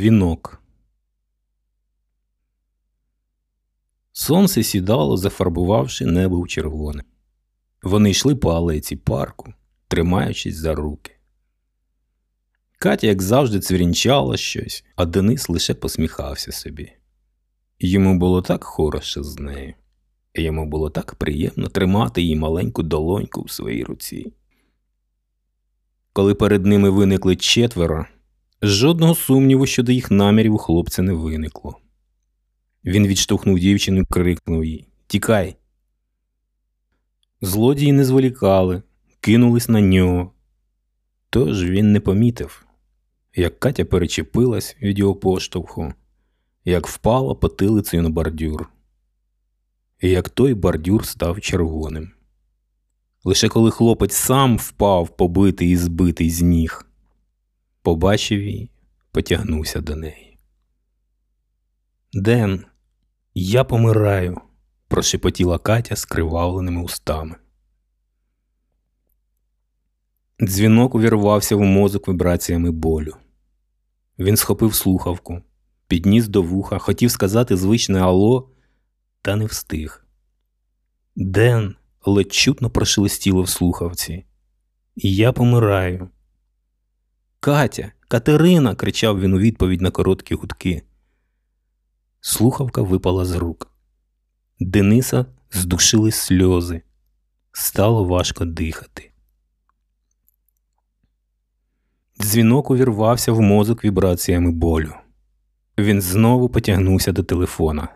Дзвінок. Сонце сідало, зафарбувавши небо в червоне. Вони йшли по алеці парку, тримаючись за руки. Катя, як завжди, цвірінчала щось, а Денис лише посміхався собі. Йому було так хороше з нею, йому було так приємно тримати її маленьку долоньку в своїй руці. Коли перед ними виникли четверо, жодного сумніву щодо їх намірів у хлопця не виникло. Він відштовхнув дівчину і крикнув їй Тікай. Злодії не зволікали, кинулись на нього. Тож він не помітив, як Катя перечепилась від його поштовху, як впала потилицею на бордюр, і як той бордюр став червоним. Лише коли хлопець сам впав, побитий і збитий з ніг, побачив її, потягнувся до неї. Ден, я помираю, прошепотіла Катя скривавленими устами. Дзвінок увірвався в мозок вібраціями болю. Він схопив слухавку, підніс до вуха, хотів сказати звичне Ало, та не встиг. Ден ледь чутно прошелестіло в слухавці. Я помираю. Катя, Катерина. кричав він у відповідь на короткі гудки. Слухавка випала з рук. Дениса здушили сльози. Стало важко дихати. Дзвінок увірвався в мозок вібраціями болю. Він знову потягнувся до телефона.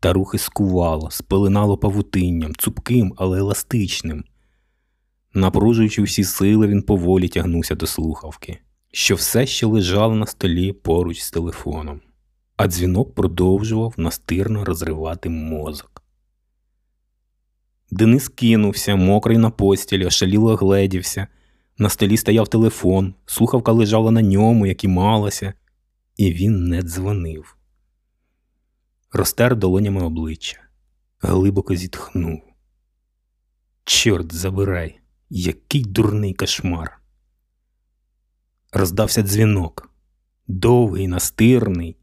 Та рухи скувало, спеленало павутинням, цупким, але еластичним. Напружуючи всі сили, він поволі тягнувся до слухавки, що все ще лежало на столі поруч з телефоном, а дзвінок продовжував настирно розривати мозок. Денис кинувся, мокрий на постілі, ошаліло гледівся. На столі стояв телефон, слухавка лежала на ньому, як і малася, і він не дзвонив. Розтер долонями обличчя, глибоко зітхнув. Чорт забирай, який дурний кошмар. Роздався дзвінок, довгий, настирний.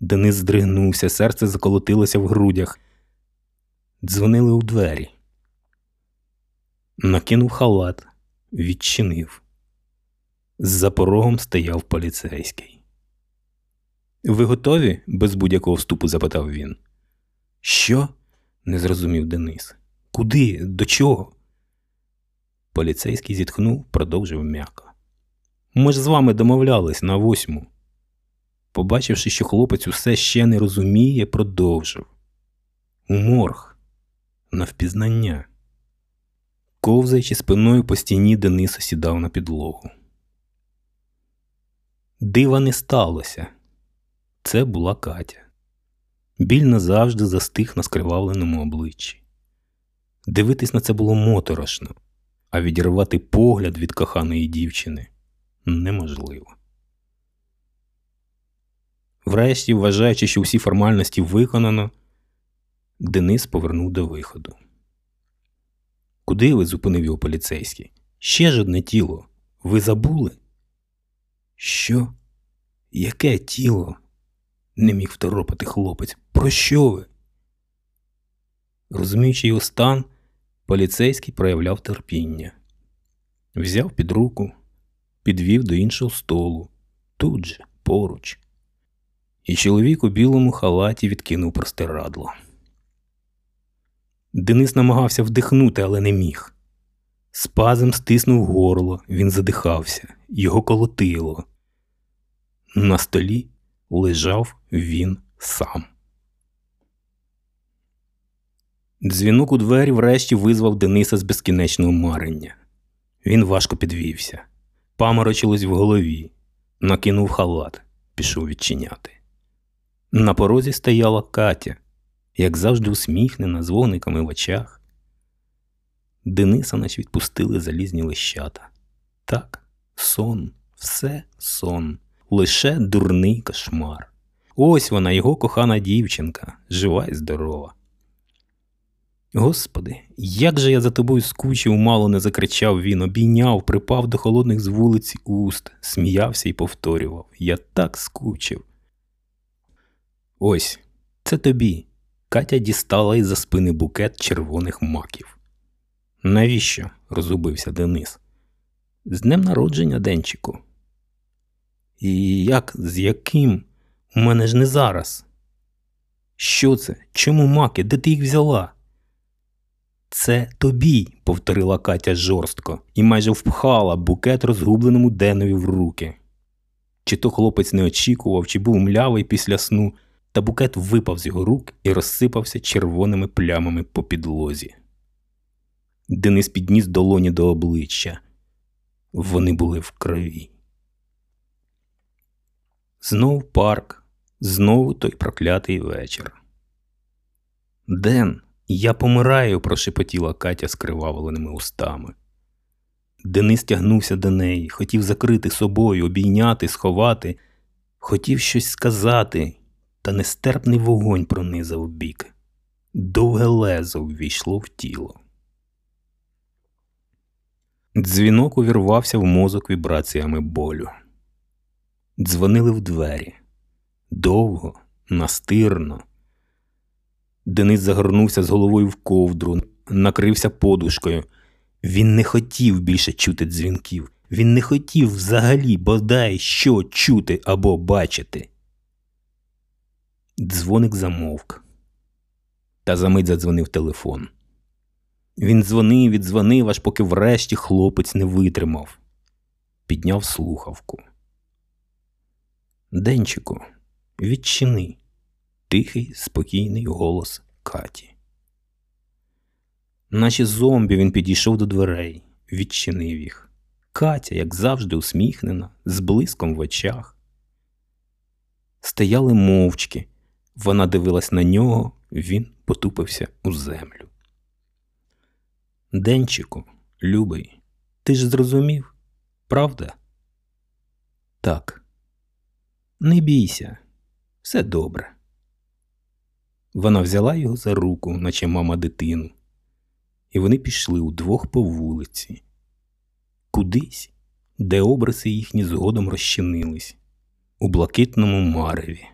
Денис здригнувся, серце заколотилося в грудях. Дзвонили у двері. Накинув халат, відчинив. За порогом стояв поліцейський. Ви готові? без будь-якого вступу запитав він. Що? не зрозумів Денис. Куди? До чого? Поліцейський зітхнув, продовжив м'яко. Ми ж з вами домовлялись на восьму. Побачивши, що хлопець усе ще не розуміє, продовжив. Морг, на впізнання. Ковзаючи спиною по стіні, Денис осідав на підлогу. Дива не сталося. Це була Катя. Біль назавжди застиг на скривавленому обличчі. Дивитись на це було моторошно, а відірвати погляд від коханої дівчини неможливо. Врешті, вважаючи, що всі формальності виконано, Денис повернув до виходу. Куди ви зупинив його поліцейський? Ще ж одне тіло. Ви забули? Що? Яке тіло? не міг второпати хлопець. Про що ви? Розуміючи його стан, поліцейський проявляв терпіння. Взяв під руку, підвів до іншого столу, тут же, поруч. І чоловік у білому халаті відкинув простирадло. Денис намагався вдихнути, але не міг. Спазм стиснув горло, він задихався, його колотило. На столі лежав він сам. Дзвінок у двері врешті визвав Дениса з безкінечного марення. Він важко підвівся, паморочилось в голові, накинув халат, пішов відчиняти. На порозі стояла Катя, як завжди усміхнена, з вогниками в очах. Дениса наче відпустили залізні лищата. Так, сон, все сон лише дурний кошмар. Ось вона, його кохана дівчинка, жива і здорова. Господи, як же я за тобою скучив, мало не закричав він, обійняв, припав до холодних з вулиці уст, сміявся і повторював Я так скучив. Ось, це тобі. Катя дістала із за спини букет червоних маків. Навіщо? розгубився Денис. З днем народження, Денчику. І як, з яким? У мене ж не зараз. Що це? Чому маки? Де ти їх взяла? Це тобі, повторила Катя жорстко і майже впхала букет розгубленому Денові в руки. Чи то хлопець не очікував, чи був млявий після сну, та букет випав з його рук і розсипався червоними плямами по підлозі. Денис підніс долоні до обличчя. Вони були в крові. Знов парк, знову той проклятий вечір. Ден, я помираю, прошепотіла Катя скривавленими устами. Денис тягнувся до неї, хотів закрити собою, обійняти, сховати, хотів щось сказати, та нестерпний вогонь пронизав бік. Довге лезо ввійшло в тіло. Дзвінок увірвався в мозок вібраціями болю. Дзвонили в двері. Довго, настирно. Денис загорнувся з головою в ковдру, накрився подушкою. Він не хотів більше чути дзвінків. Він не хотів взагалі бодай що чути або бачити. Дзвоник замовк. Та за мить задзвонив телефон. Він дзвонив і дзвонив, аж поки врешті хлопець не витримав. Підняв слухавку. Денчику, відчини. Тихий, спокійний голос Каті. Наче зомбі він підійшов до дверей, відчинив їх. Катя, як завжди, усміхнена, з блиском в очах. Стояли мовчки. Вона дивилась на нього, він потупився у землю. Денчику, любий, ти ж зрозумів, правда? Так. Не бійся, все добре. Вона взяла його за руку, наче мама дитину, і вони пішли удвох по вулиці, кудись, де обриси їхні згодом розчинились, у блакитному мареві.